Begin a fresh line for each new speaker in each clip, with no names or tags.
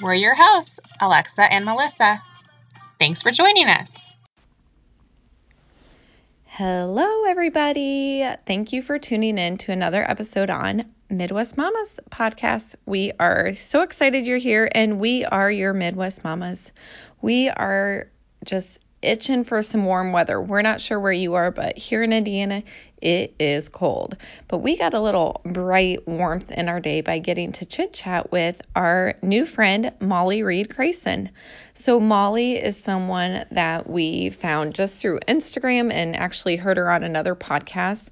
We're your hosts, Alexa and Melissa. Thanks for joining us.
Hello, everybody. Thank you for tuning in to another episode on Midwest Mamas podcast. We are so excited you're here, and we are your Midwest Mamas. We are just itching for some warm weather. We're not sure where you are, but here in Indiana, it is cold. But we got a little bright warmth in our day by getting to chit chat with our new friend, Molly Reed Grayson. So, Molly is someone that we found just through Instagram and actually heard her on another podcast.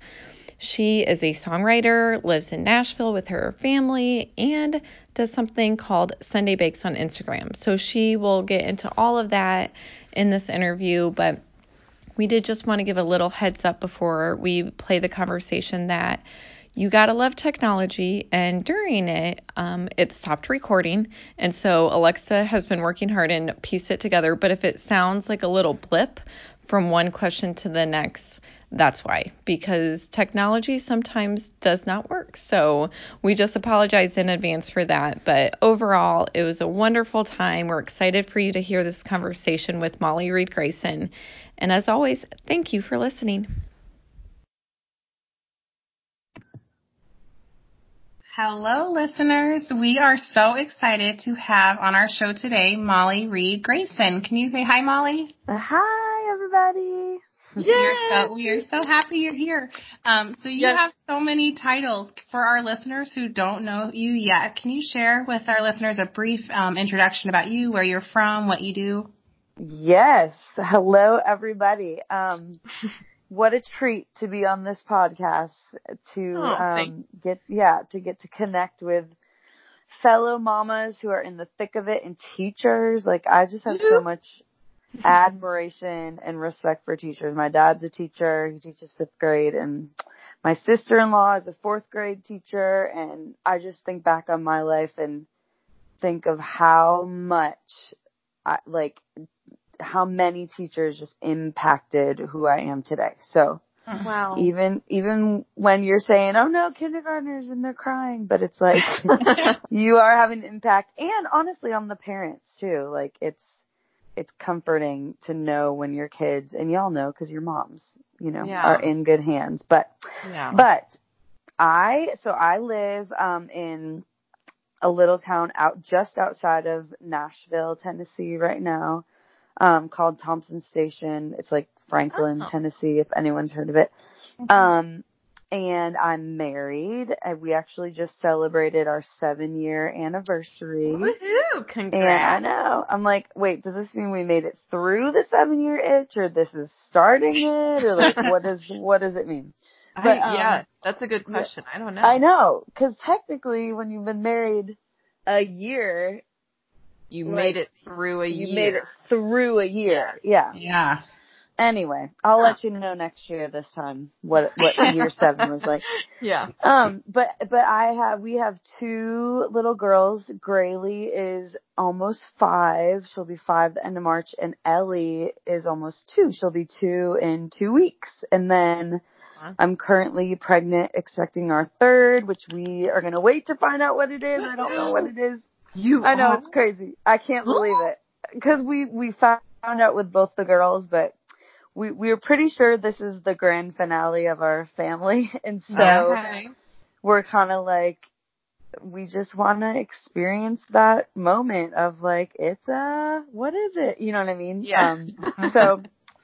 She is a songwriter, lives in Nashville with her family, and does something called Sunday Bakes on Instagram. So she will get into all of that in this interview, but we did just want to give a little heads up before we play the conversation that you gotta love technology and during it um, it stopped recording and so alexa has been working hard and pieced it together but if it sounds like a little blip from one question to the next that's why, because technology sometimes does not work. So we just apologize in advance for that. But overall, it was a wonderful time. We're excited for you to hear this conversation with Molly Reed Grayson. And as always, thank you for listening.
Hello, listeners. We are so excited to have on our show today Molly Reed Grayson. Can you say hi, Molly?
Hi, everybody.
We are so we are so happy you're here. Um, so you yes. have so many titles for our listeners who don't know you yet. Can you share with our listeners a brief um, introduction about you, where you're from, what you do?
Yes. Hello, everybody. Um, what a treat to be on this podcast to oh, um, get yeah to get to connect with fellow mamas who are in the thick of it and teachers. Like I just have so much admiration and respect for teachers. My dad's a teacher. He teaches fifth grade and my sister-in-law is a fourth grade teacher and I just think back on my life and think of how much I, like how many teachers just impacted who I am today. So
Wow.
Even even when you're saying, "Oh no, kindergartners and they're crying," but it's like you are having an impact and honestly on the parents too. Like it's it's comforting to know when your kids and y'all know because your moms, you know, yeah. are in good hands. But yeah. but I so I live um in a little town out just outside of Nashville, Tennessee right now, um, called Thompson Station. It's like Franklin, oh. Tennessee, if anyone's heard of it. Mm-hmm. Um and I'm married. And we actually just celebrated our seven year anniversary.
Woohoo! Congrats!
And I know. I'm like, wait, does this mean we made it through the seven year itch, or this is starting it, or like, what does what does it mean?
But I, yeah, um, that's a good question. I don't know.
I know, because technically, when you've been married a year,
you like, made it through a
you
year.
You made it through a year. Yeah.
Yeah.
Anyway, I'll let you know next year this time what what year seven was like.
Yeah.
Um, but but I have we have two little girls. Graylee is almost five. She'll be five the end of March, and Ellie is almost two. She'll be two in two weeks, and then. I'm currently pregnant, expecting our third, which we are gonna wait to find out what it is. I don't know what it is.
You
I know
are?
it's crazy. I can't believe it because we we found out with both the girls, but we we are pretty sure this is the grand finale of our family, and so okay. we're kind of like we just want to experience that moment of like it's a what is it? You know what I mean?
Yeah.
Um, so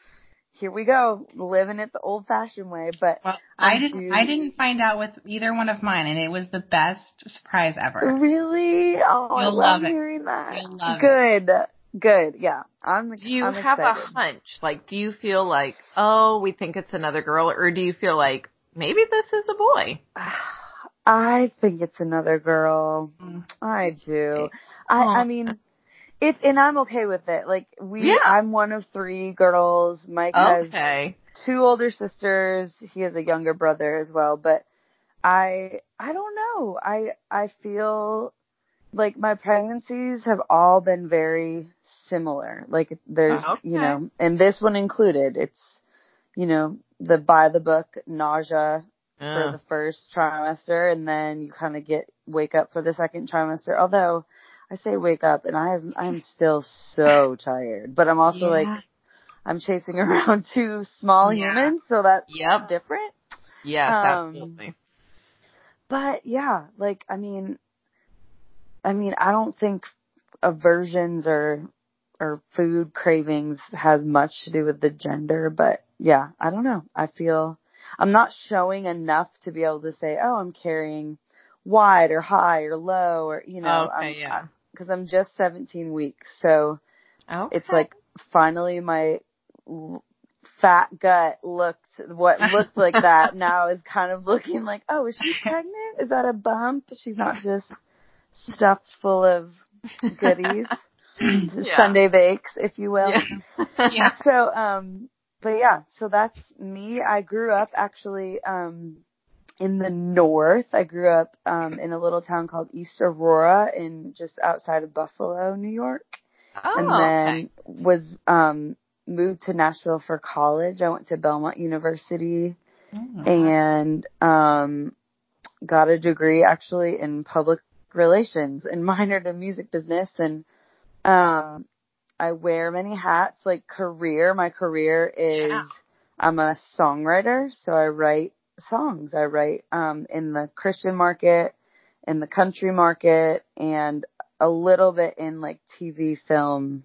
here we go, living it the old fashioned way. But
well, I, I didn't. Do... I didn't find out with either one of mine, and it was the best surprise ever.
Really? Oh, You'll I love, love hearing that. Good. It. Good. Yeah. I'm.
Do you
I'm
have
excited.
a hunch? Like, do you feel like, oh, we think it's another girl, or do you feel like maybe this is a boy?
I think it's another girl. I do. I. I mean. It's and I'm okay with it. Like we, yeah. I'm one of three girls. Mike
okay.
has two older sisters. He has a younger brother as well. But I, I don't know. I, I feel like my pregnancies have all been very similar. Like there's, okay. you know, and this one included. It's, you know, the by the book nausea yeah. for the first trimester, and then you kind of get wake up for the second trimester. Although I say wake up and I have, I'm still so tired, but I'm also
Yeah.
like, I'm chasing around two small
Yeah.
humans, so that's
Yep.
different.
Yeah,
Um,
absolutely.
But yeah, like, I mean, I mean, I don't think aversions or, or food cravings has much to do with the gender, but yeah, I don't know. I feel I'm not showing enough to be able to say, oh, I'm carrying wide or high or low or, you know,
okay, yeah.
cause I'm just 17 weeks. So
Okay.
it's like finally my fat gut looked, what looked like that now is kind of looking like, oh, is she pregnant? Is that a bump? She's not just stuffed full of goodies.
Yeah.
Sunday bakes, if you will.
yeah.
Yeah.
So, um, but yeah, so that's me. I grew up actually, um, in the north. I grew up, um, in a little town called East Aurora in just outside of Buffalo, New York.
Oh,
and then was, um, moved to Nashville for college. I went to Belmont University
Mm.
and, um, got a degree actually in public relations and minored in music business and, um, I wear many hats, like career. My career is
Yeah.
I'm a songwriter, so I write songs. I write um in the Christian market, in the country market, and a little bit in like TV, film.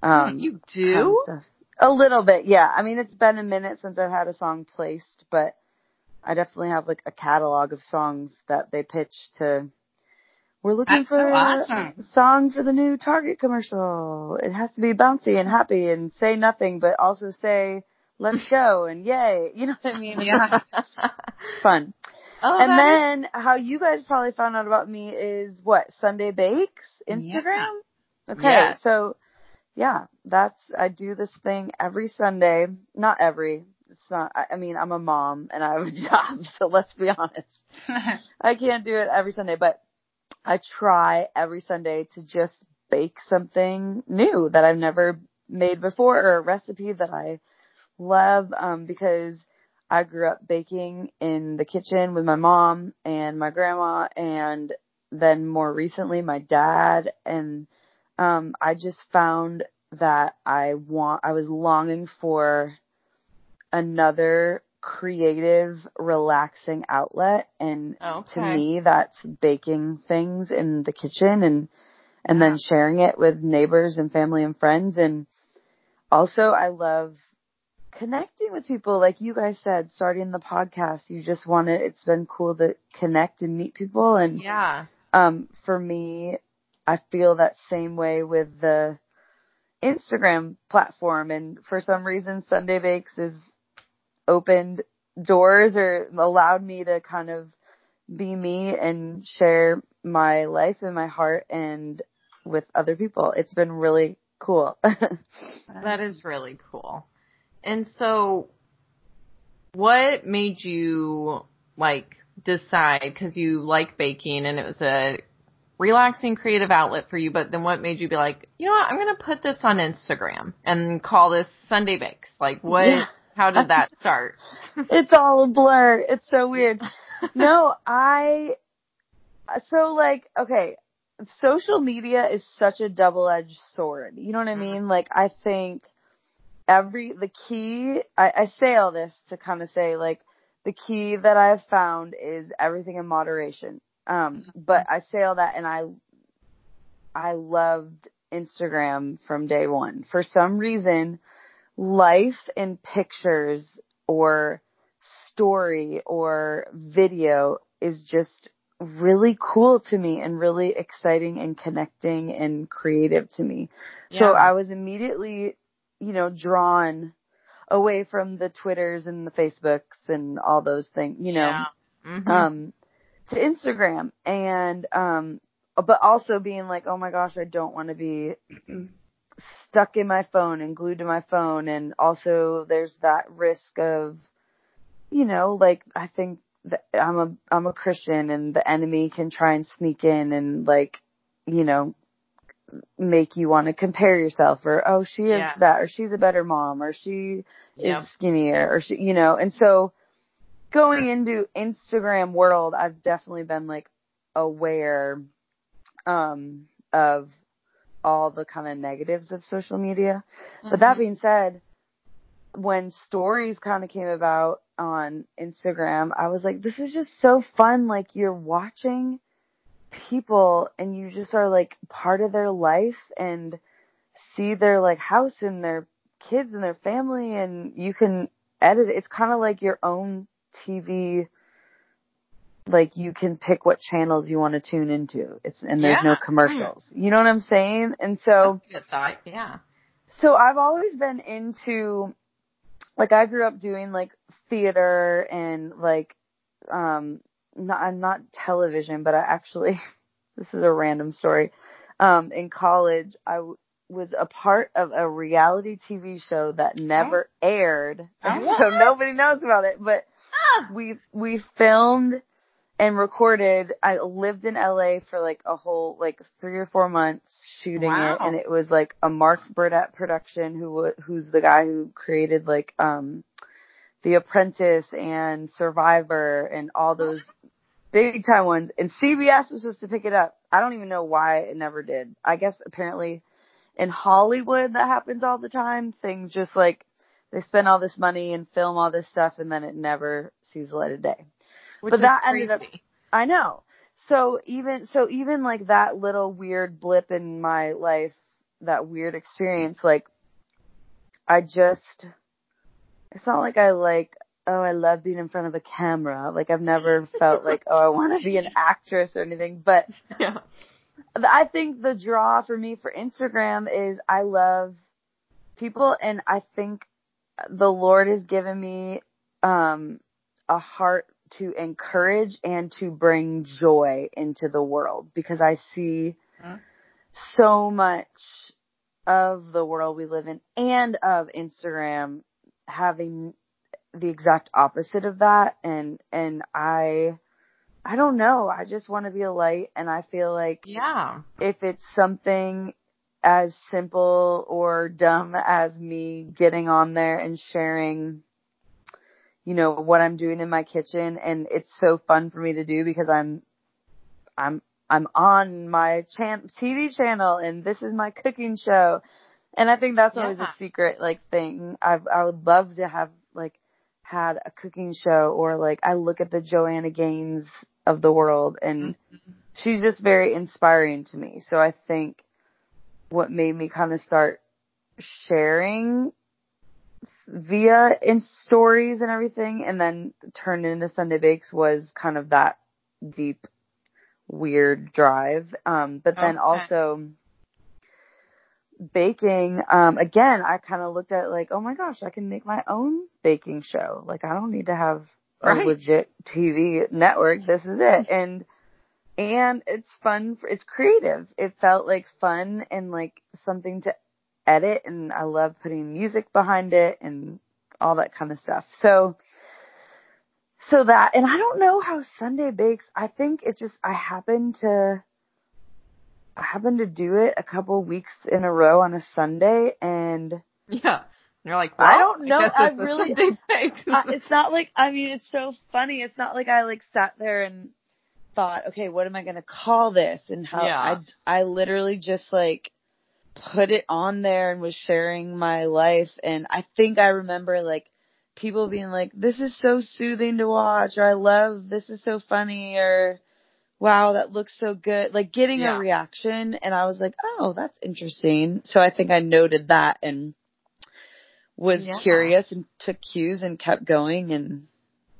Um,
you
kind of
do?
A little bit, yeah. I mean, it's been a minute since I've had a song placed, but I definitely have like a catalog of songs that they pitch to. We're looking
That's so
for a song for the new Target commercial. It has to be bouncy and happy and say nothing, but also say "Let's go" and "Yay." You know what I mean?
Yeah.
it's fun.
Oh,
and
that is-
then how you guys probably found out about me is what Sunday Bakes Instagram. Okay,
Yes.
so yeah, that's I do this thing every Sunday. Not every. It's not. I, I mean, I'm a mom and I have a job, so let's be honest. I can't do it every Sunday, but I try every Sunday to just bake something new that I've never made before or a recipe that I love um because I grew up baking in the kitchen with my mom and my grandma and then more recently my dad. And um I just found that I want I was longing for another creative relaxing outlet. And
okay.
to me that's baking things in the kitchen and and then sharing it with neighbors and family and friends. And also I love connecting with people. Like you guys said starting the podcast you just want to it's been cool to connect and meet people. And
yeah.
um for me I feel that same way with the Instagram platform. And for some reason Sunday Bakes has opened doors or allowed me to kind of be me and share my life and my heart and with other people. It's been really cool.
That is really cool. And so, what made you like decide? Because you like baking, and it was a relaxing creative outlet for you. But then, what made you be like, you know what? I'm going to put this on Instagram and call this Sunday Bakes. Like, what?
Yeah.
How did that start?
it's all a blur. It's so weird. No, I, so like, okay, social media is such a double-edged sword. You know what I mean? Like, I think every, the key, I, I say all this to kind of say like, the key that I've found is everything in moderation. Um, but I say all that and I, I loved Instagram from day one. For some reason, life in pictures or story or video is just really cool to me and really exciting and connecting and creative to me. So I was immediately, you know, drawn away from the Twitters and the Facebooks and all those things, you know,
Yeah. Mhm.
um, to Instagram and, um, but also being like, oh my gosh, I don't want to be stuck in my phone and glued to my phone. And also there's that risk of, you know, like I think that I'm a, I'm a Christian and the enemy can try and sneak in and like, you know, make you want to compare yourself or, oh, she is
Yeah.
that or she's a better mom or she is skinnier or she, you know, and so going into Instagram world, I've definitely been like aware, um, of all the kind of negatives of social media. Mm-hmm. But that mm-hmm. being said, when stories kind of came about on Instagram, I was like, this is just so fun. Like you're watching people and you just are like part of their life and see their like house and their kids and their family and you can edit. It's kind of like your own TV like you can pick what channels you want to tune into. It's and there's yeah. no commercials. You know what I'm saying? And so
yeah.
So I've always been into like I grew up doing like theater and like um not not television, but I actually this is a random story. Um in college I w- was a part of a reality TV show that never aired. Oh. so nobody knows about it, but ah. we we filmed and recorded. I lived in LA for like a whole like three or four months shooting wow. it, and it was like a Mark Burnett production. Who who's the guy who created like um, The Apprentice and Survivor and all those big time ones. And CBS was supposed to pick it up. I don't even know why it never did. I guess apparently in Hollywood that happens all the time. Things just like they spend all this money and film all this stuff, and then it never sees the light of day.
Which but that crazy. ended up,
I know. So even, so even like that little weird blip in my life, that weird experience, like, I just, it's not like I like, oh, I love being in front of a camera. Like I've never felt like, oh, I want to be an actress or anything, but
yeah.
I think the draw for me for Instagram is I love people and I think the Lord has given me, um, a heart to encourage and to bring joy into the world because I see mm-hmm. so much of the world we live in and of Instagram having the exact opposite of that and and I I don't know. I just want to be a light and I feel like
yeah.
If it's something as simple or dumb as me getting on there and sharing you know, what I'm doing in my kitchen and it's so fun for me to do because I'm, I'm, I'm on my chan- TV channel and this is my cooking show. And I think that's yeah. always a secret like thing. I've, I would love to have like had a cooking show or like I look at the Joanna Gaines of the world and mm-hmm. she's just very inspiring to me. So I think what made me kind of start sharing via in stories and everything and then turned into Sunday Bakes was kind of that deep weird drive. Um, but then okay. also baking, um, again, I kind of looked at like, oh my gosh, I can make my own baking show. Like I don't need to have a right. legit TV network. This is it. And, and it's fun. For, it's creative. It felt like fun and like something to edit and I love putting music behind it and all that kind of stuff. So, so that, and I don't know how Sunday bakes, I think it just, I happen to, I happen to do it a couple weeks in a row on a Sunday and
yeah. And You're like, well,
I don't know.
I,
I really, I, it's not like, I mean, it's so funny. It's not like I like sat there and thought, okay, what am I going to call this? And how yeah. I, I literally just like put it on there and was sharing my life. And I think I remember like people being like, this is so soothing to watch or I love, this is so funny or wow, that looks so good. Like getting yeah. a reaction and I was like, oh, that's interesting. So I think I noted that and was yeah. curious and took cues and kept going and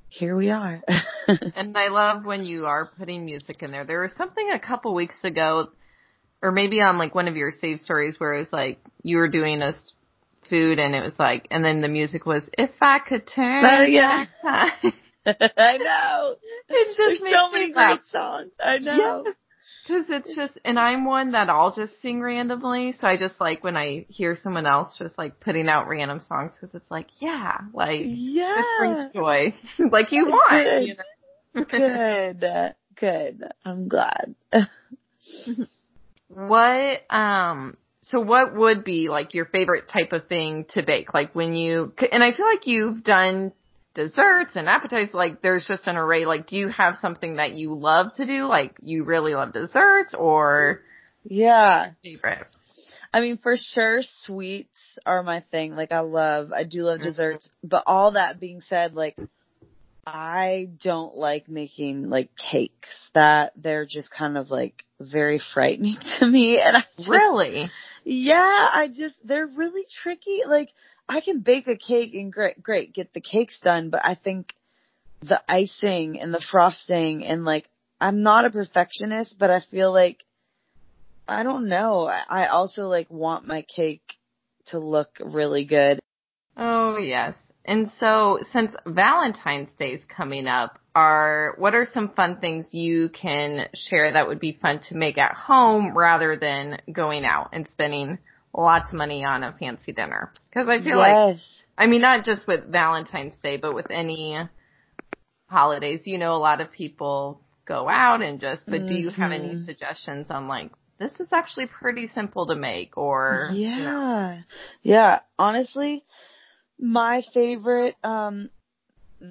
here we are.
and I love when you are putting music in there. There was something a couple weeks ago or maybe on like one of your save stories where it was like you were doing a food and it was like, and then the music was "If I Could Turn
oh, yeah. I know.
It's just
There's so many great songs. I know.
Yes. Cause it's just, and I'm one that I'll just sing randomly. So I just like when I hear someone else just like putting out random songs cause it's like, yeah, like,
yeah.
this brings joy. like you want.
Good. You know? good. Good. I'm glad
what um so what would be like your favorite type of thing to bake? Like when you and I feel like you've done desserts and appetizers like there's just an array like do you have something that you love to do like you really love desserts or
Yeah.
Favorite.
I mean, for sure, sweets are my thing. Like, I love, I do love desserts. But all that being said, like, I don't like making like cakes. That they're just kind of like very frightening to me. And I just,
Really?
yeah, I just, they're really tricky. Like, I can bake a cake and great, great, get the cakes done, but I think the icing and the frosting and like, I'm not a perfectionist, but I feel like, I don't know. I I also like want my cake to look really good.
Oh yes. And so since Valentine's Day is coming up, are what are some fun things you can share that would be fun to make at home rather than going out and spending lots of money on a fancy dinner? Because I feel like. I mean not just with Valentine's Day, but with any holidays, you know a lot of people go out and just but do you have any
Mhm.
suggestions on like this is actually pretty simple to make or
Yeah.
you know,
Yeah. Honestly, my favorite, um,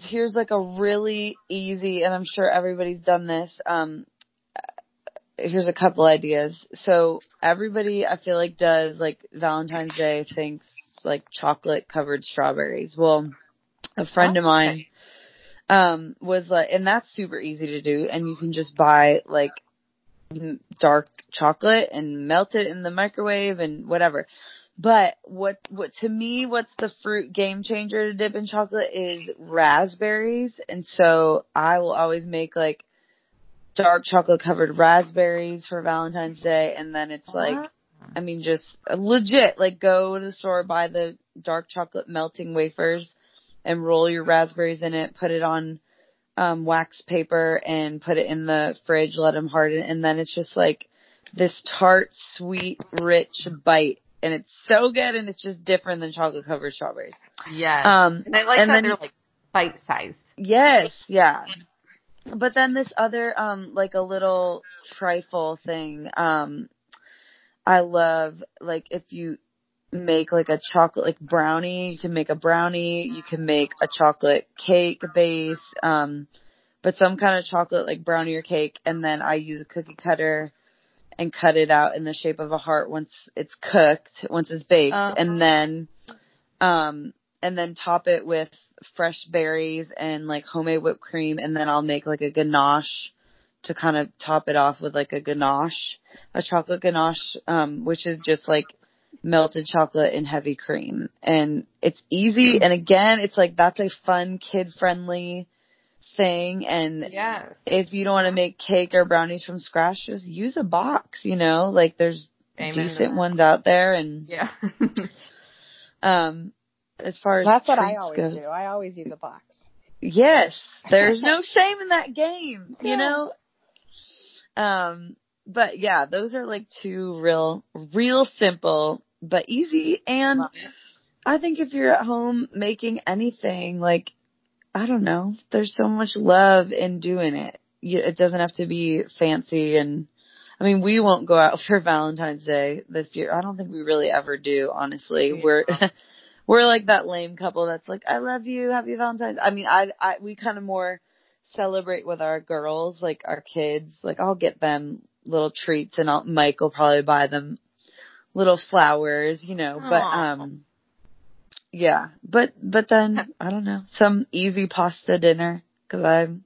here's like a really easy, and I'm sure everybody's done this, um, here's a couple ideas. So everybody I feel like does like Valentine's Day thinks like chocolate covered strawberries. Well, a friend of mine, um, was like, and that's super easy to do and you can just buy like dark chocolate and melt it in the microwave and whatever. But what, what to me, what's the fruit game changer to dip in chocolate is raspberries. And so I will always make like dark chocolate covered raspberries for Valentine's Day. And then it's like, I mean, just legit, like go to the store, buy the dark chocolate melting wafers and roll your raspberries in it, put it on um, wax paper and put it in the fridge, let them harden, and then it's just like this tart, sweet, rich bite. And it's so good and it's just different than chocolate covered strawberries.
Yes.
Um,
and I like
and
that
then-
they're like bite size.
Yes, yeah. But then this other, um, like a little trifle thing, um, I love, like if you make like a chocolate, like brownie, you can make a brownie, you can make a chocolate cake base, um, but some kind of chocolate like brownie or cake, and then I use a cookie cutter and cut it out in the shape of a heart once it's cooked, once it's baked,
Uh-huh.
and then, um, and then top it with fresh berries and like homemade whipped cream, and then I'll make like a ganache to kind of top it off with like a ganache, a chocolate ganache, um, which is just like melted chocolate and heavy cream. And it's easy, and again, it's like that's a fun kid friendly thing, and
Yes.
if you don't want to make cake or brownies from scratch, just use a box, you know, like there's
Amen
decent ones out there and,
Yeah.
um, as far as
That's what I always
goes,
do. I always use a box.
Yes, there's no shame in that game, you
Yeah.
know? Um, but yeah, those are like two real, real simple, but easy. And I think if you're at home making anything, like, I don't know, there's so much love in doing it. You, it doesn't have to be fancy and, I mean, we won't go out for Valentine's Day this year. I don't think we really ever do, honestly.
Yeah.
We're, we're like that lame couple that's like, I love you, happy Valentine's. I mean, I, I, we kind of more celebrate with our girls, like our kids. Like I'll get them little treats and I'll, Mike will probably buy them little flowers, you know, but, um, yeah, but, but then, I don't know, some easy pasta dinner, cause I'm,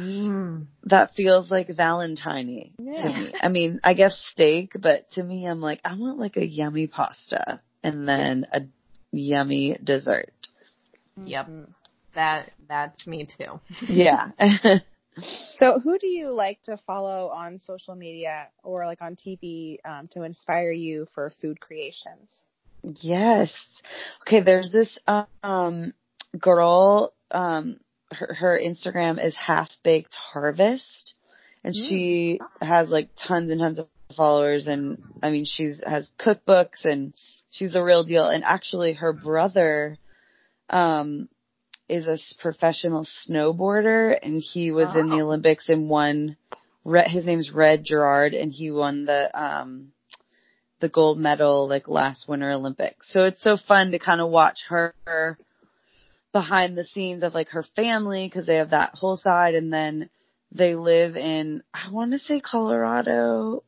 Mm.
that feels like Valentine to me. I mean, I guess steak, but to me, I'm like, I want like a yummy pasta and then a yummy dessert.
Yep. That that's me too.
Yeah.
So, who do you like to follow on social media or like on TV um, to inspire you for food creations?
Yes. Okay, there's this um girl um her her Instagram is half baked harvest and she has like tons and tons of followers and I mean she's has cookbooks and she's a real deal and actually her brother um is a professional snowboarder and he was in the. Olympics and won his name's Red Gerard and he won the um the gold medal like last winter Olympics. So it's so fun to kind of watch her behind the scenes of like her family because they have that whole side and then they live in I want to say Colorado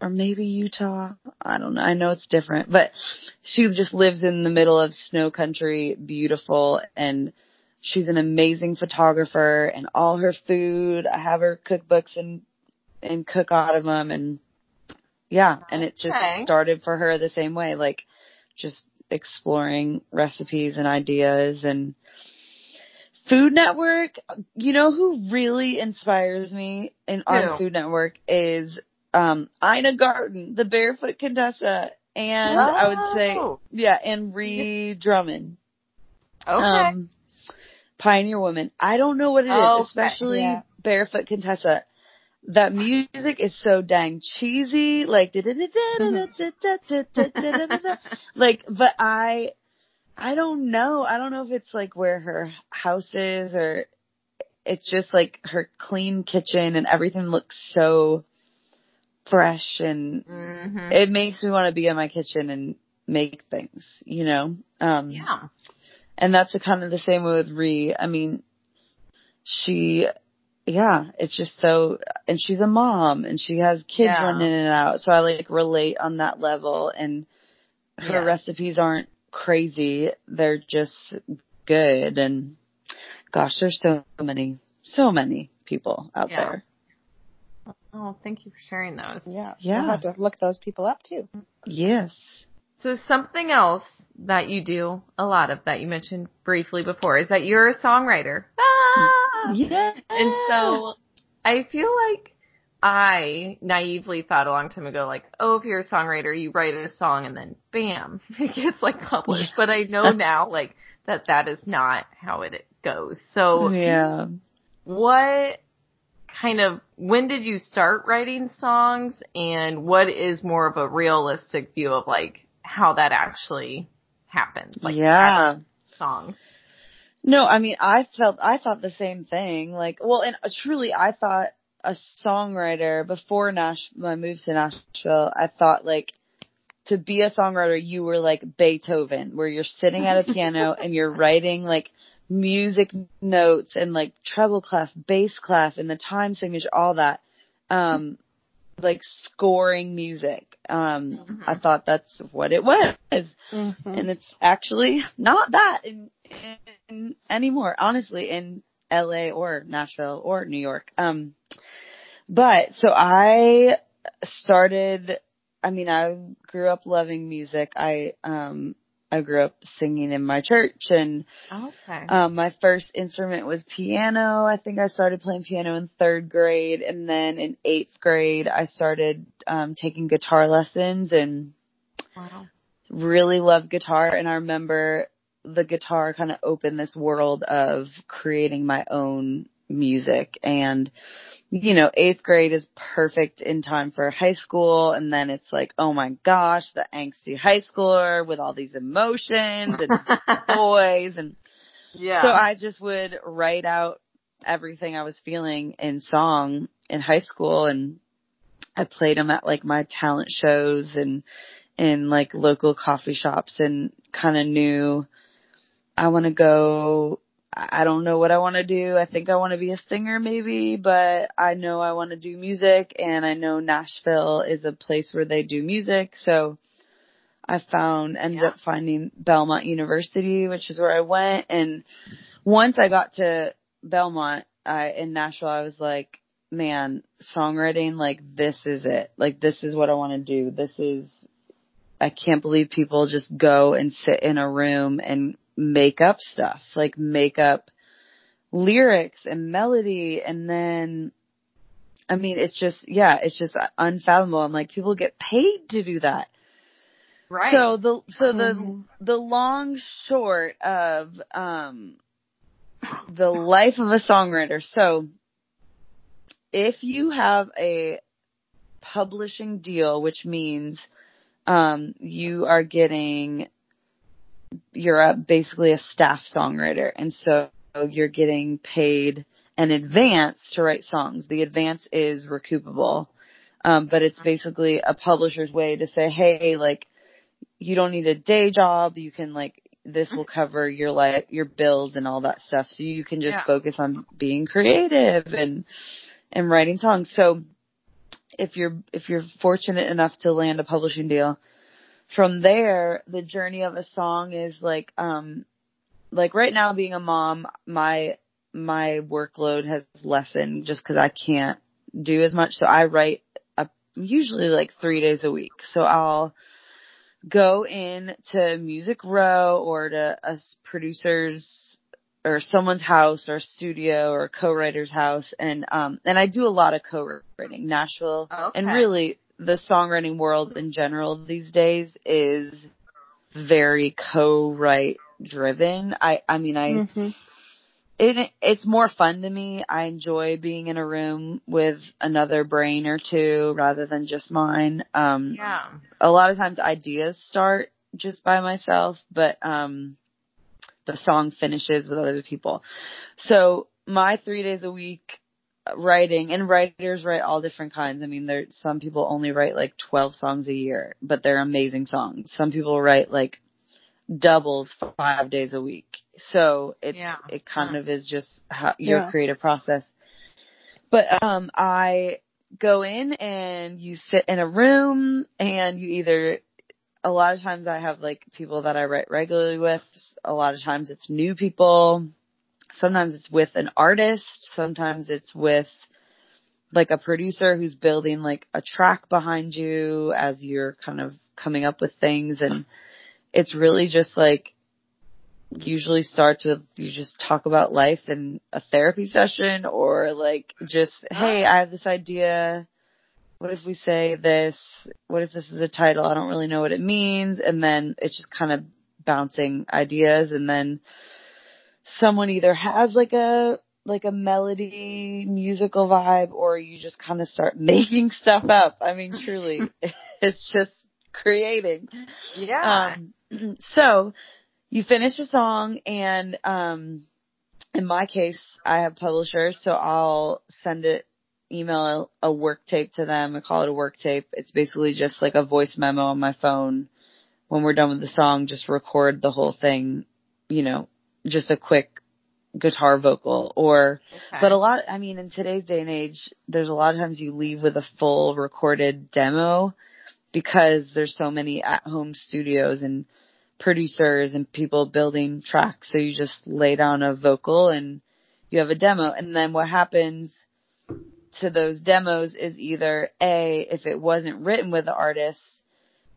or maybe Utah. I don't know. I know it's different, but she just lives in the middle of snow country, beautiful, and she's an amazing photographer. And all her food, I have her cookbooks and and cook out of them, and yeah, and it just
Okay.
started for her the same way, like just exploring recipes and ideas and Food Network, you know who really inspires me in on Food Network is um Ina Garten, the barefoot Contessa, and I would say
Oh.
yeah, and Ree Drummond.
Okay.
Um Pioneer Woman. I don't know what it is,
Okay,
especially
yeah.
Barefoot Contessa. That music is so dang cheesy, like like, but I, I don't know. I don't know if it's like where her house is or it's just like her clean kitchen and everything looks so fresh and
hmm
it makes me want to be in my kitchen and make things, you know? Um,
Yeah.
and that's a kind of the same way with Ree. I mean, she, yeah, it's just so, and she's a mom and she has kids
Yeah.
running in and out. So I like relate on that level and her
Yeah.
recipes aren't crazy. They're just good. And gosh, there's so many, so many people out
Yeah.
there.
Oh, thank you for sharing those.
Yeah.
Yeah.
We'll have to look those people up too.
Yes.
So something else that you do a lot of that you mentioned briefly before is that you're a songwriter. Ah!
Yeah.
And so I feel like I naively thought a long time ago, like, oh, if you're a songwriter, you write a song and then bam, it gets like published. But I know now, like, that that is not how it goes. So
yeah.
what kind of, when did you start writing songs and what is more of a realistic view of like how that actually happens? Like,
yeah.
as a song.
No, I mean, I felt, I thought the same thing. Like, well, and uh, truly, I thought a songwriter before Nash, my move to Nashville, I thought like, to be a songwriter, you were like Beethoven, where you're sitting at a piano and you're writing like music notes and like treble clef, bass clef, and the time signature, all that. Um, like scoring music. Um, I thought that's what it was
Mm-hmm.
and it's actually not that in anymore, honestly, in LA or Nashville or New York. Um, but so I started, I mean, I grew up loving music. I, um, I grew up singing in my church and,
Okay.
um, my first instrument was piano. I think I started playing piano in third grade and then in eighth grade I started, um, taking guitar lessons and,
wow.
really loved guitar and I remember the guitar kind of opened this world of creating my own music. And you know, eighth grade is perfect in time for high school. And then it's like, oh my gosh, the angsty high schooler with all these emotions and boys. And
yeah.
so I just would write out everything I was feeling in song in high school. And I played them at like my talent shows and in like local coffee shops and kind of knew I want to go I don't know what I want to do. I think I want to be a singer maybe, but I know I want to do music and I know Nashville is a place where they do music. So I found, ended
Yeah.
up finding Belmont University, which is where I went. And once I got to Belmont, I, in Nashville, I was like, man, songwriting, like this is it. Like this is what I want to do. This is, I can't believe people just go and sit in a room and make up stuff, like make up lyrics and melody and then I mean, it's just, yeah, it's just unfathomable. I'm like, people get paid to do that.
right.
So the, so the,
Mhm.
the long short of, um, the life of a songwriter. So if you have a publishing deal, which means, um, you are getting, you're a, basically a staff songwriter. And so you're getting paid an advance to write songs. The advance is recoupable. Um, but it's basically a publisher's way to say, hey, like, you don't need a day job. You can like, this will cover your life, your bills and all that stuff. So you can just
Yeah.
focus on being creative and, and writing songs. So if you're if you're fortunate enough to land a publishing deal, from there the journey of a song is like um like right now being a mom, my my workload has lessened just because I can't do as much. So I write a, usually like three days a week. So I'll go in to Music Row or to a producer's or someone's house or studio or co-writer's house and um and I do a lot of co-writing. Nashville okay. and really the songwriting world in general these days is very co-write driven. I I mean I mm-hmm. it it's more fun to me. I enjoy being in a room with another brain or two rather than just mine. Um
yeah.
a lot of times ideas start just by myself, but um the song finishes with other people. So my 3 days a week writing and writers write all different kinds. I mean, there some people only write like 12 songs a year, but they're amazing songs. Some people write like doubles five days a week. So it yeah. it kind of is just how your yeah. creative process. But um I go in and you sit in a room and you either a lot of times I have like people that I write regularly with. A lot of times it's new people. Sometimes it's with an artist. Sometimes it's with like a producer who's building like a track behind you as you're kind of coming up with things. And it's really just like usually starts with you just talk about life in a therapy session or like just hey I have this idea. What if we say this? What if this is a title? I don't really know what it means. And then it's just kind of bouncing ideas. And then someone either has like a like a melody musical vibe or you just kind of start making stuff up. I mean truly it's just creating.
Yeah.
Um, so you finish a song and um in my case I have publishers so I'll send it email a, a work tape to them. I call it a work tape. It's basically just like a voice memo on my phone. When we're done with the song, just record the whole thing, you know, just a quick guitar vocal or okay. but a lot I mean in today's day and age there's a lot of times you leave with a full recorded demo because there's so many at home studios and producers and people building tracks. So you just lay down a vocal and you have a demo. And then what happens to those demos is either A, if it wasn't written with the artist,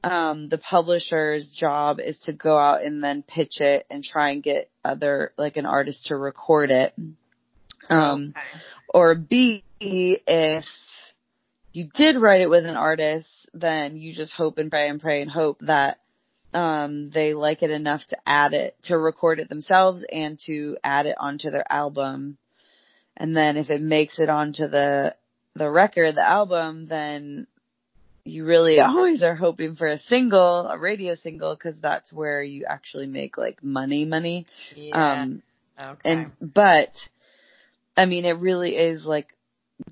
um, the publisher's job is to go out and then pitch it and try and get other, like an artist to record it. Um, okay. or B, if you did write it with an artist, then you just hope and pray and pray and hope that um they like it enough to add it to record it themselves and to add it onto their album. And then if it makes it onto the the record, the album, then you really always are hoping for a single, a radio single, because that's where you actually make like money, money.
Yeah. Um, okay.
And but, I mean, it really is like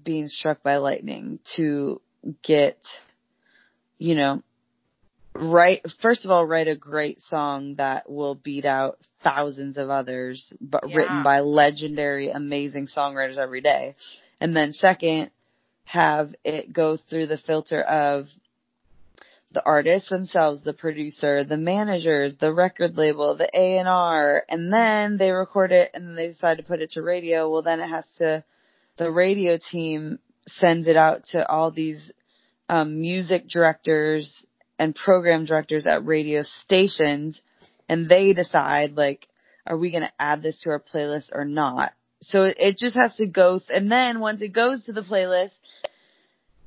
being struck by lightning to get, you know, write first of all write a great song that will beat out thousands of others but yeah. written by legendary amazing songwriters every day and then second have it go through the filter of the artists themselves the producer the managers the record label the A&R and then they record it and they decide to put it to radio well then it has to the radio team sends it out to all these um, music directors and program directors at radio stations and they decide like, are we going to add this to our playlist or not? So it just has to go, th- and then once it goes to the playlist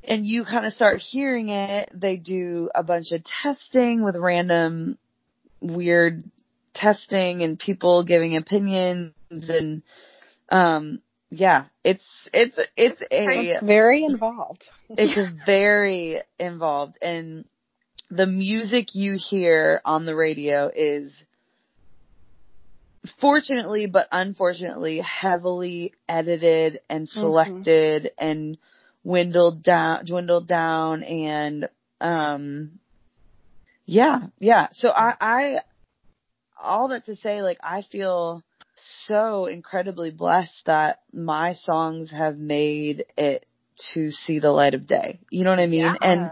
and you kind of start hearing it, they do a bunch of testing with random weird testing and people giving opinions and, um, yeah, it's, it's, it's a,
it's very involved.
it's very involved and the music you hear on the radio is fortunately but unfortunately heavily edited and mm-hmm. selected mm-hmm. and dwindled down dwindled down and um yeah yeah so i i all that to say like i feel so incredibly blessed that my songs have made it to see the light of day. You know what I mean?
Yeah.
And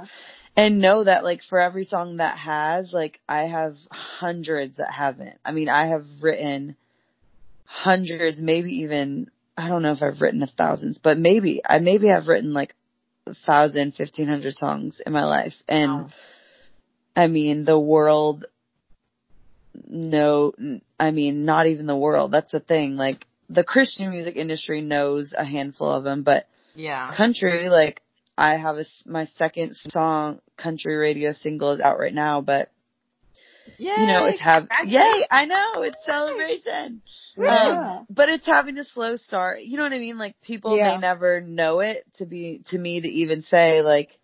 and know that like for every song that has, like I have hundreds that haven't. I mean, I have written hundreds, maybe even I don't know if I've written a thousands, but maybe I maybe have written like a thousand, fifteen hundred songs in my life. And
Wow.
I mean, the world no I mean, not even the world. That's the thing. Like the Christian music industry knows a handful of them, but
Yeah.
country like I have a, my second song country radio single is out right now, but
Yay.
you know it's have yay I know it's celebration,
Yeah.
um, but it's having a slow start. You know what I mean? Like people
Yeah.
may never know it to be to me to even say like,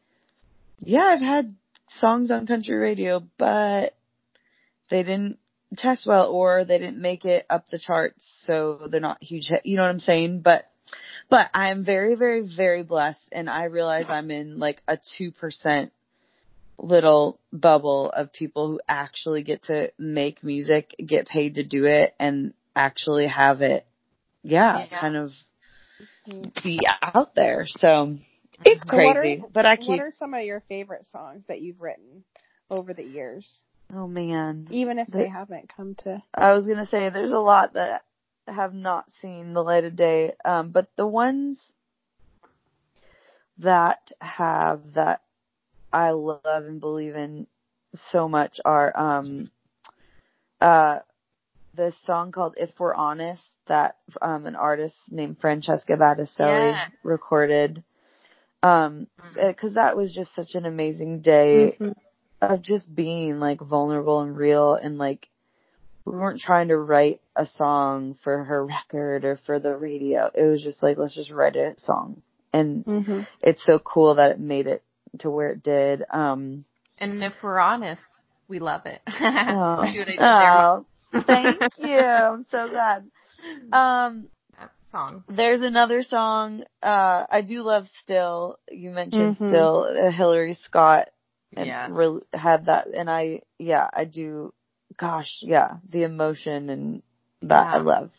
yeah, I've had songs on country radio, but they didn't test well or they didn't make it up the charts, so they're not huge. hit- You know what I'm saying? But but I am very, very, very blessed, and I realize I'm in like a two percent little bubble of people who actually get to make music, get paid to do it, and actually have it, yeah,
Yeah.
kind of be out there. So it's
So what are-
crazy, but I keep.
What are some of your favorite songs that you've written over the years,
Oh man,
even if
The-
they haven't come to?
I was gonna say there's a lot that have not seen the light of day, um, but the ones that have that I love and believe in so much are um uh this song called If We're Honest that um an artist named Francesca Battistelli
Yeah.
recorded. Um
Mm.
cuz that was just such an amazing day
Mhm.
of just being like vulnerable and real and like we weren't trying to write a song for her record or for the radio. It was just like let's just write a song. And
Mm-hmm.
it's so cool that it made it to where it did. Um
And if we're honest, we love it.
oh,
See what I did there? Mom?
oh, thank you. I'm so glad. Um
song.
there's another song uh I do love Still. You mentioned
Mhm.
Still uh, Hillary Scott and
Yeah.
re- had that and I yeah, I do gosh, yeah, the emotion and that I love.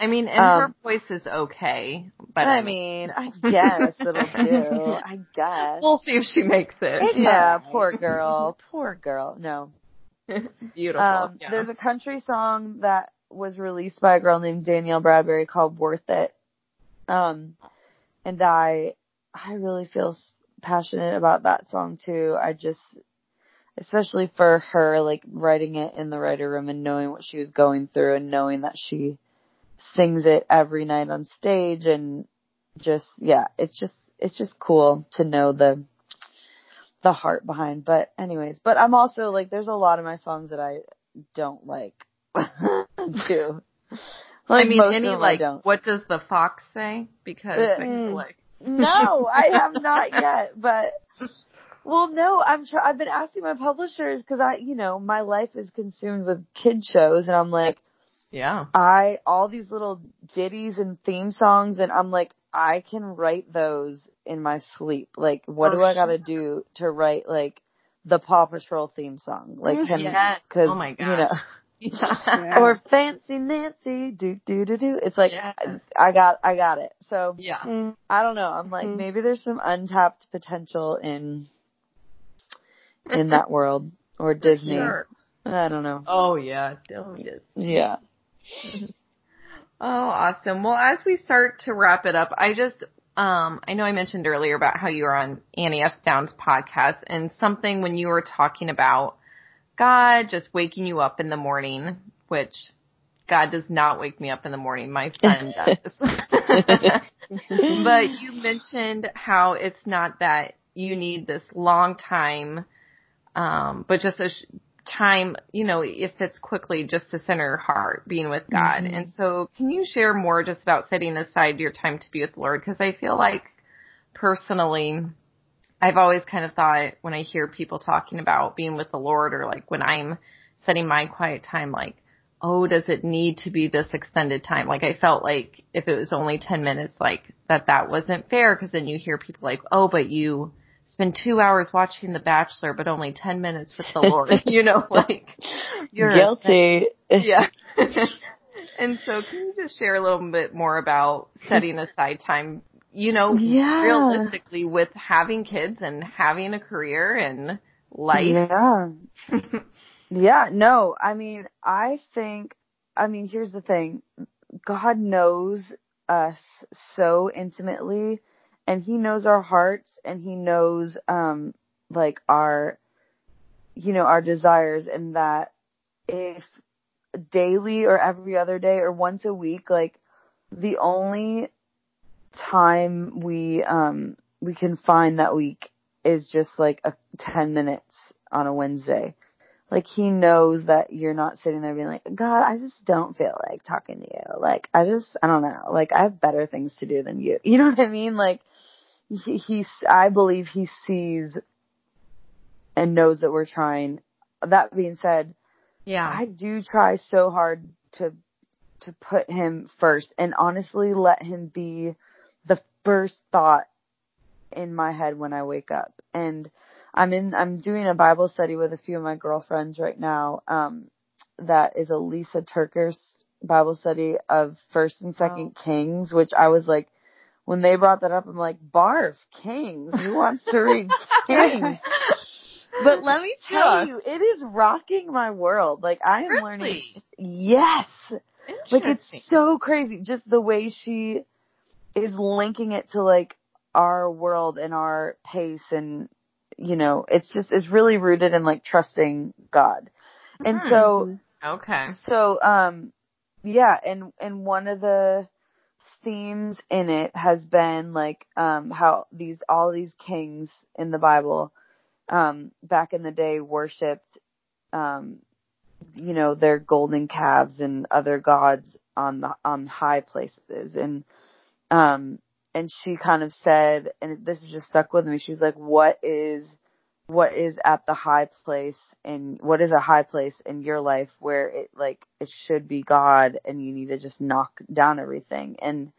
I mean, and her
Um,
voice is okay, but
I mean, I guess it'll do. I guess.
we'll see if she makes it.
yeah, poor girl. Poor girl. No.
Beautiful.
Um,
yeah.
There's a country song that was released by a girl named Danielle Bradbery called "Worth It," um, and I, I really feel passionate about that song too. I just, especially for her, like writing it in the writer room and knowing what she was going through and knowing that she sings it every night on stage and just, yeah, it's just, it's just cool to know the, the heart behind. But anyways, but I'm also like, there's a lot of my songs that I don't like too. Like
I mean, any like, what does the fox say? Because
Uh,
I like
No, I have not yet, but well, no, I'm try- I've been asking my publishers because I, you know, my life is consumed with kid shows, and I'm like,
yeah,
I all these little ditties and theme songs, and I'm like, I can write those in my sleep. Like, what
For
do I got to do to write like the Paw Patrol theme song? Like, can
Yes.
because
Oh my
you know.
Yeah.
Or fancy Nancy, do do do do. It's like
Yes.
I got I got it. So
yeah.
Mm.
I don't know. I'm like,
Mhm.
maybe there's some untapped potential in in that world or Disney.
Sure.
I don't know.
Oh yeah, Dylan is.
Yeah.
Oh, awesome. Well, as we start to wrap it up, I just, um, I know I mentioned earlier about how you were on Annie F. Downs podcast and something when you were talking about God just waking you up in the morning, which God does not wake me up in the morning. My son does. but you mentioned how it's not that you need this long time, um, but just a sh- time, you know, it fits quickly just to center heart, being with God.
Mhm.
And so can you share more just about setting aside your time to be with the Lord? Cause I feel like personally, I've always kind of thought when I hear people talking about being with the Lord or like when I'm setting my quiet time, like, oh, does it need to be this extended time? Like I felt like if it was only 10 minutes, like that that wasn't fair because then you hear people like, oh, but you spend two hours watching The Bachelor, but only 10 minutes with the Lord, you know, like you're
guilty.
yeah. and so can you just share a little bit more about setting aside time,
you know,
Yeah.
realistically with having kids and having a career and life.
Yeah. Yeah, no, I mean, I think, I mean, here's the thing. God knows us so intimately and he knows our hearts and he knows, um, like our, you know, our desires and that if daily or every other day or once a week, like the only time we, um, we can find that week is just like a 10 minutes on a Wednesday like he knows that you're not sitting there being like, God, I just don't feel like talking to you. Like I just, I don't know. Like I have better things to do than you. You know what I mean? Like he, he's, I believe he sees and knows that we're trying. That being said,
Yeah.
I do try so hard to, to put him first and honestly let him be the first thought in my head when I wake up. And I'm in, I'm doing a Bible study with a few of my girlfriends right now. Um, that is a Lysa TerKeurst's Bible study of first and second Kings, which I was like, when they brought that up, I'm like, barf, Kings. Who wants to read Kings? But let me tell you, it is rocking my world. Like I am learning. Yes. Like it's so crazy. Just the way she is linking it to like our world and our pace and you know, it's just it's really rooted in like trusting God. And
Hmm.
so
okay.
so um yeah, and and one of the themes in it has been like um how these all these kings in the Bible um back in the day worshipped um you know their golden calves and other gods on the on high places and um and she kind of said and this just stuck with me she's like what is what is at the high place and what is a high place in your life where it like it should be God and you need to just knock down everything? And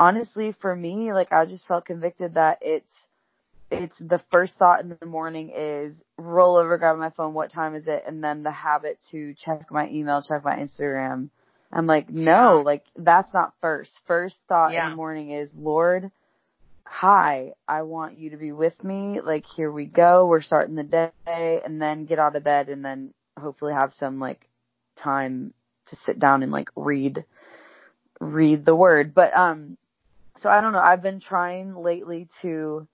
honestly for me like I just felt convicted that it's it's the first thought in the morning is roll over grab my phone what time is it? And then the habit to check my email check my Instagram I'm like no
Yeah.
like that's not first first thought in the morning is Lord hi, I want you to be with me. Like, here we go. We're starting the day and then get out of bed and then hopefully have some like time to sit down and like read, read the word. But, um, so I don't know. I've been trying lately to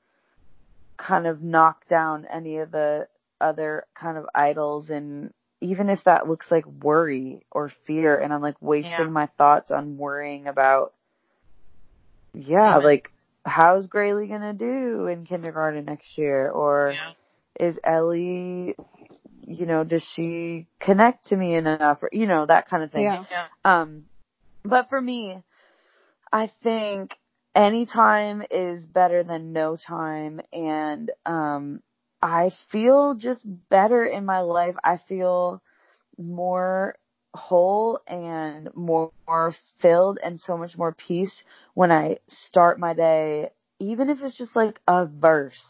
kind of knock down any of the other kind of idols and even if that looks like worry or fear and I'm like wasting
Yeah.
my thoughts on worrying about yeah,
Amen.
like how's Graylee gonna do in kindergarten next year? Or
Yeah.
is Ellie, you know, does she connect to me enough? Or, you know, that kind of thing.
Yeah.
Yeah.
Um, but for me, I think any time is better than no time. And, um, I feel just better in my life. I feel more whole and more, more filled and so much more peace when I start my day, even if it's just like a verse.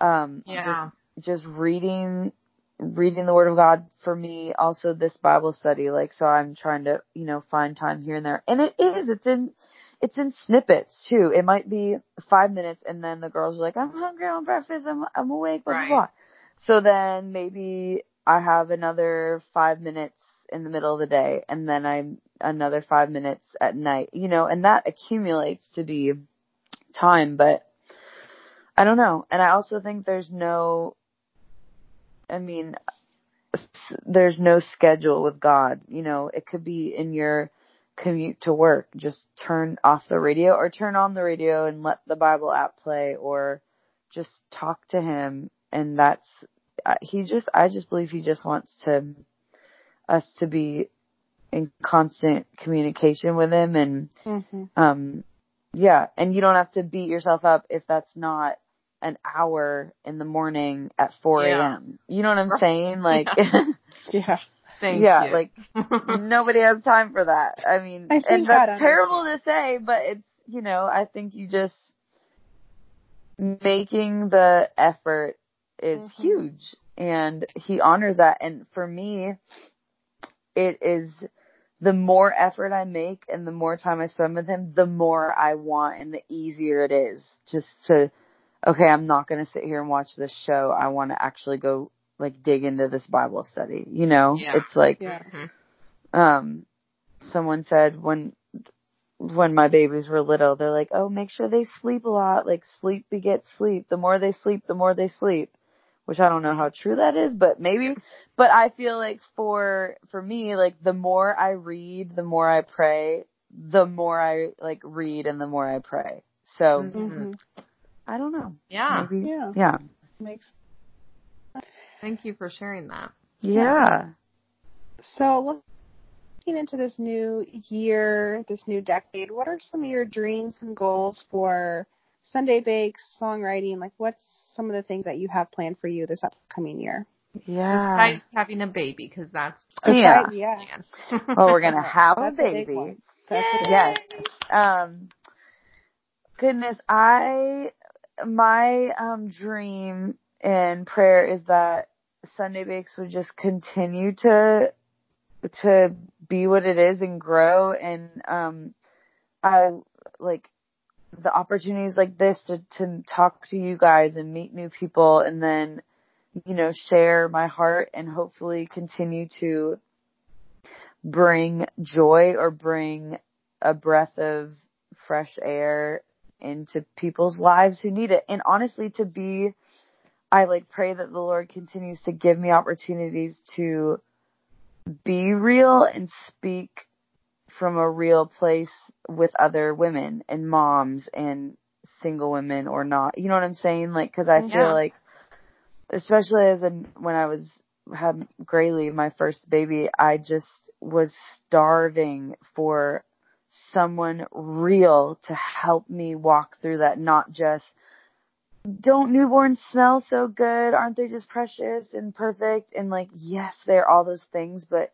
Um,
Yeah.
just, just reading, reading the word of God for me. Also this Bible study, like, so I'm trying to, you know, find time here and there. And it is, it's in, it's in snippets too. It might be five minutes and then the girls are like, I'm hungry on breakfast. I'm, I'm awake, blah,
Right.
blah, blah. So then maybe I have another five minutes in the middle of the day and then I'm another five minutes at night, you know, and that accumulates to be time, but I don't know. And I also think there's no, I mean, there's no schedule with God. You know, it could be in your commute to work. Just turn off the radio or turn on the radio and let the Bible app play or just talk to him. And that's, I- he just, I just believe he just wants to, us to be in constant communication with him and,
Mm-hmm.
um, yeah, and you don't have to beat yourself up if that's not an hour in the morning at 4
Yeah.
a.m. You know what I'm saying? Like,
Yeah.
Thank
yeah,
you.
like nobody has time for that. I mean,
I
and
God
that's terrible to say, but it's, you know, I think you just making the effort is
Mhm.
huge and he honors that. And for me, it is the more effort I make and the more time I spend with him, the more I want and the easier it is just to, okay, I'm not going to sit here and watch this show. I want to actually go like dig into this Bible study. You know,
Yeah.
it's like,
Yeah.
Mhm.
um, someone said when, when my babies were little, they're like, oh, make sure they sleep a lot. Like sleep begets sleep. The more they sleep, the more they sleep. Which I don't know how true that is, but maybe. But I feel like for, for me, like the more I read, the more I pray, the more I like read and the more I pray. So
Mhm.
hmm
I don't know.
Yeah.
Maybe.
Yeah.
Yeah.
Makes
Thank you for sharing that.
Yeah.
So looking into this new year, this new decade, what are some of your dreams and goals for Sunday Bakes, songwriting? Like what's some of the things that you have planned for you this upcoming year?
Yeah.
Besides having a baby, because that's
Yeah.
Aside- yeah.
plan.
Well, we're gonna have a
That's a big
baby.
a
Yes. Um, goodness, I, my, um, dream and prayer is that Sunday Bakes would just continue to, to be what it is and grow and, um, I, like, the opportunities like this to, to talk to you guys and meet new people and then, you know, share my heart and hopefully continue to bring joy or bring a breath of fresh air into people's lives who need it. And honestly, to be, I like pray that the Lord continues to give me opportunities to be real and speak from a real place with other women and moms and single women or not. You know what I'm saying? Like, cause I feel like, especially as in, when I was, had Graylee, my first baby, I just was starving for someone real to help me walk through that, not just, don't newborns smell so good? Aren't they just precious and perfect? And like, yes, they're all those things, but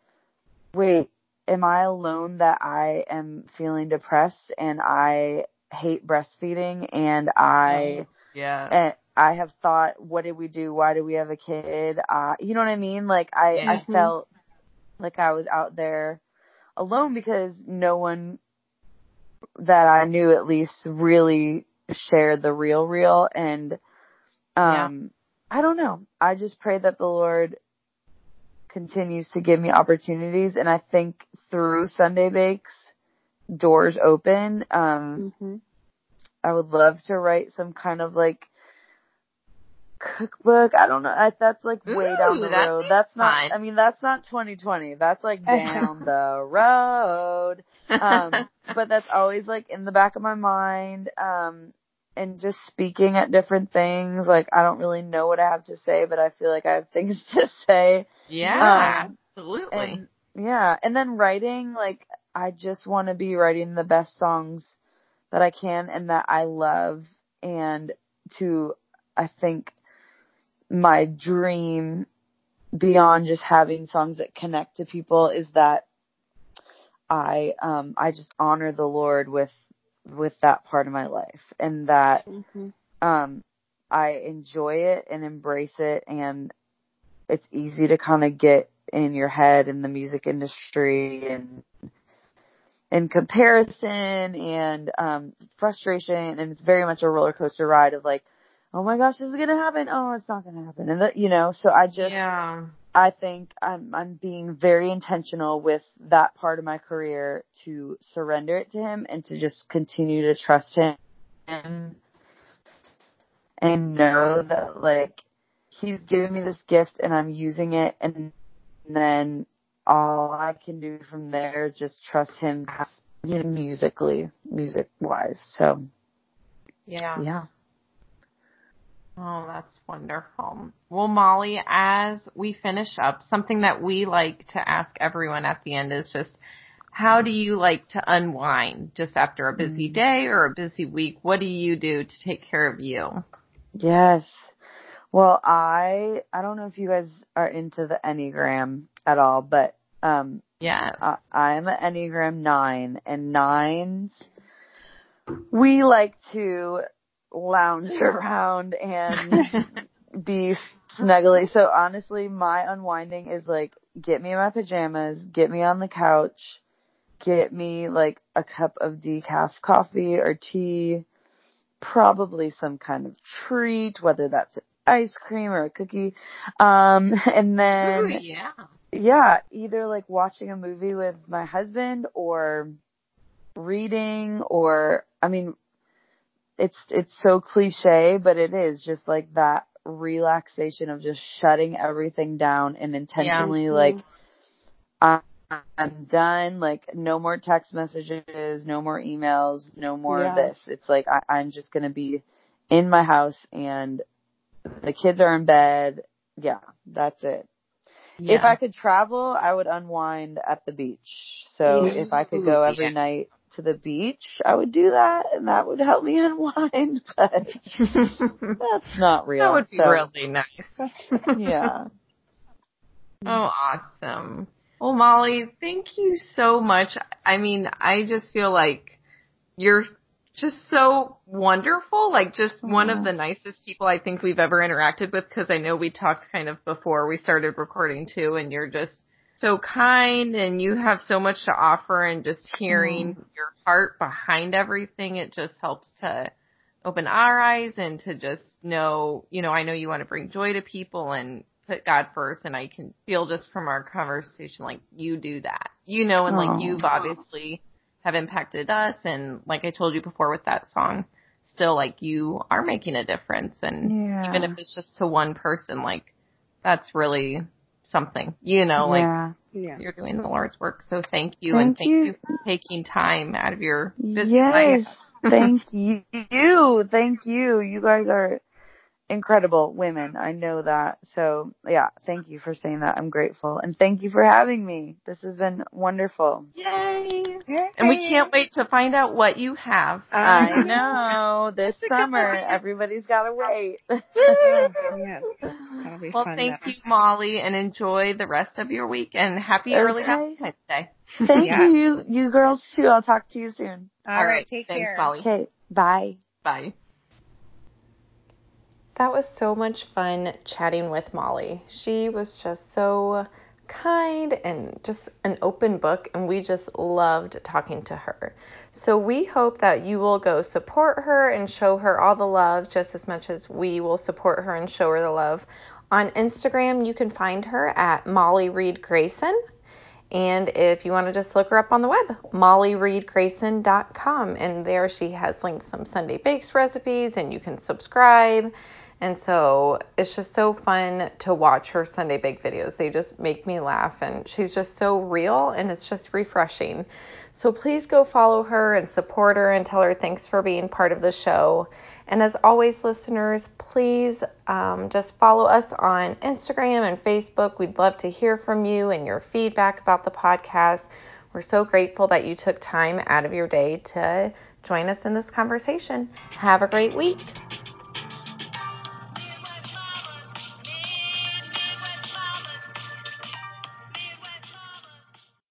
wait, am I alone that I am feeling depressed and I hate breastfeeding and I,
yeah.
and I have thought, what did we do? Why do we have a kid? Uh, you know what I mean? Like I, I
Mhm.
felt like I was out there alone because no one that I knew at least really shared the real real and um I don't know. I just pray that the Lord continues to give me opportunities and I think through Sunday Bakes doors open. Um
hmm
I would love to write some kind of like cookbook. I don't know. I, that's like way down the
that'd
road. That's not.
fun.
I mean, that's not 2020. That's like down the road. Um, but that's always like in the back of my mind. Um, and just speaking at different things. Like I don't really know what I have to say, but I feel like I have things to say.
yeah,
um,
absolutely.
And yeah, and then writing, like, I just want to be writing the best songs that I can and that I love. And to, I think, my dream beyond just having songs that connect to people is that I, um, I just honor the Lord with, with that part of my life and that,
hmm
um, I enjoy it and embrace it and it's easy to kind of get in your head in the music industry and in comparison and um frustration and it's very much a roller coaster ride of like oh my gosh this is going to happen. Oh it's not going to happen. And that you know so I just
yeah.
I think I'm I'm being very intentional with that part of my career to surrender it to him and to just continue to trust him and know that like he's giving me this gift and I'm using it. And then all I can do from there is just trust him you know musically music wise so
Yeah.
yeah
Oh, that's wonderful. Well, Molly, as we finish up, something that we like to ask everyone at the end is just, how do you like to unwind just after a busy
Mm.
day or a busy week? What do you do to take care of you?
Yes. Well, I I don't know if you guys are into the Enneagram at all, but um
Yeah.
I, I'm an Enneagram 9 and 9s we like to lounge around and be snuggly. So honestly, my unwinding is like get me in my pajamas, get me on the couch, get me like a cup of decaf coffee or tea, probably some kind of treat, whether that's ice cream or a cookie. Um, and then,
Ooh, yeah.
yeah, either like watching a movie with my husband or reading or, I mean, it's, it's so cliche, but it is just like that relaxation of just shutting everything down and intentionally
Yeah.
like, I, I'm done. Like no more text messages, no more emails, no more
Yeah.
of this. It's like I, I'm just gonna be in my house and the kids are in bed. Yeah, that's it. If I could travel, I would unwind at the beach. So
Yeah.
if I could go every
yeah.
night to the beach, I would do that and that would help me unwind, but that's not real.
that would be
So,
really nice.
Yeah.
Oh, awesome. Well, Molly, thank you so much. I mean, I just feel like you're just so wonderful. Like just one of the nicest people I think we've ever interacted with because I know we talked kind of before we started recording too and you're just so kind and you have so much to offer and just hearing mm. your heart behind everything, it just helps to open our eyes and to just know, you know, I know you want to bring joy to people and put God first and I can feel just from our conversation like you do that. You know, and like you've obviously have impacted us and like I told you before with that song, still like you are making a difference and
Yeah.
even if it's just to one person, like that's really something. You know, like
yeah.
Yeah.
you're doing the Lord's work. So thank you and
Thank
thank
you.
you for taking time out of your busy
Yes.
life.
Thank you. Thank you. You guys are incredible women. I know that. So yeah, thank you for saying that. I'm grateful. And thank you for having me. This has been wonderful.
Yay! And we can't wait to find out what you have.
I uh, know. This summer, everybody's gotta wait.
Yes. That'll be
Well,
fun.
thank
though.
you, Molly, and enjoy the rest of your week and happy early
Okay.
Valentine's Day.
Thank
Yeah.
you, you girls too. I'll talk to you soon.
All right. Take
Thanks,
care.
Molly.
Okay. Bye.
Bye.
That was so much fun chatting with Molly. She was just so kind and just an open book, and we just loved talking to her. So we hope that you will go support her and show her all the love just as much as we will support her and show her the love. On Instagram, you can find her at Molly Reed Grayson. And if you want to just look her up on the web, mollyreedgrayson.com. And there she has linked some Sunday Bakes recipes, and you can subscribe. And so it's just so fun to watch her Sunday Bake videos. They just make me laugh, and she's just so real, and it's just refreshing. So please go follow her and support her and tell her thanks for being part of the show. And as always, listeners, please um, just follow us on Instagram and Facebook. We'd love to hear from you and your feedback about the podcast. We're so grateful that you took time out of your day to join us in this conversation. Have a great week.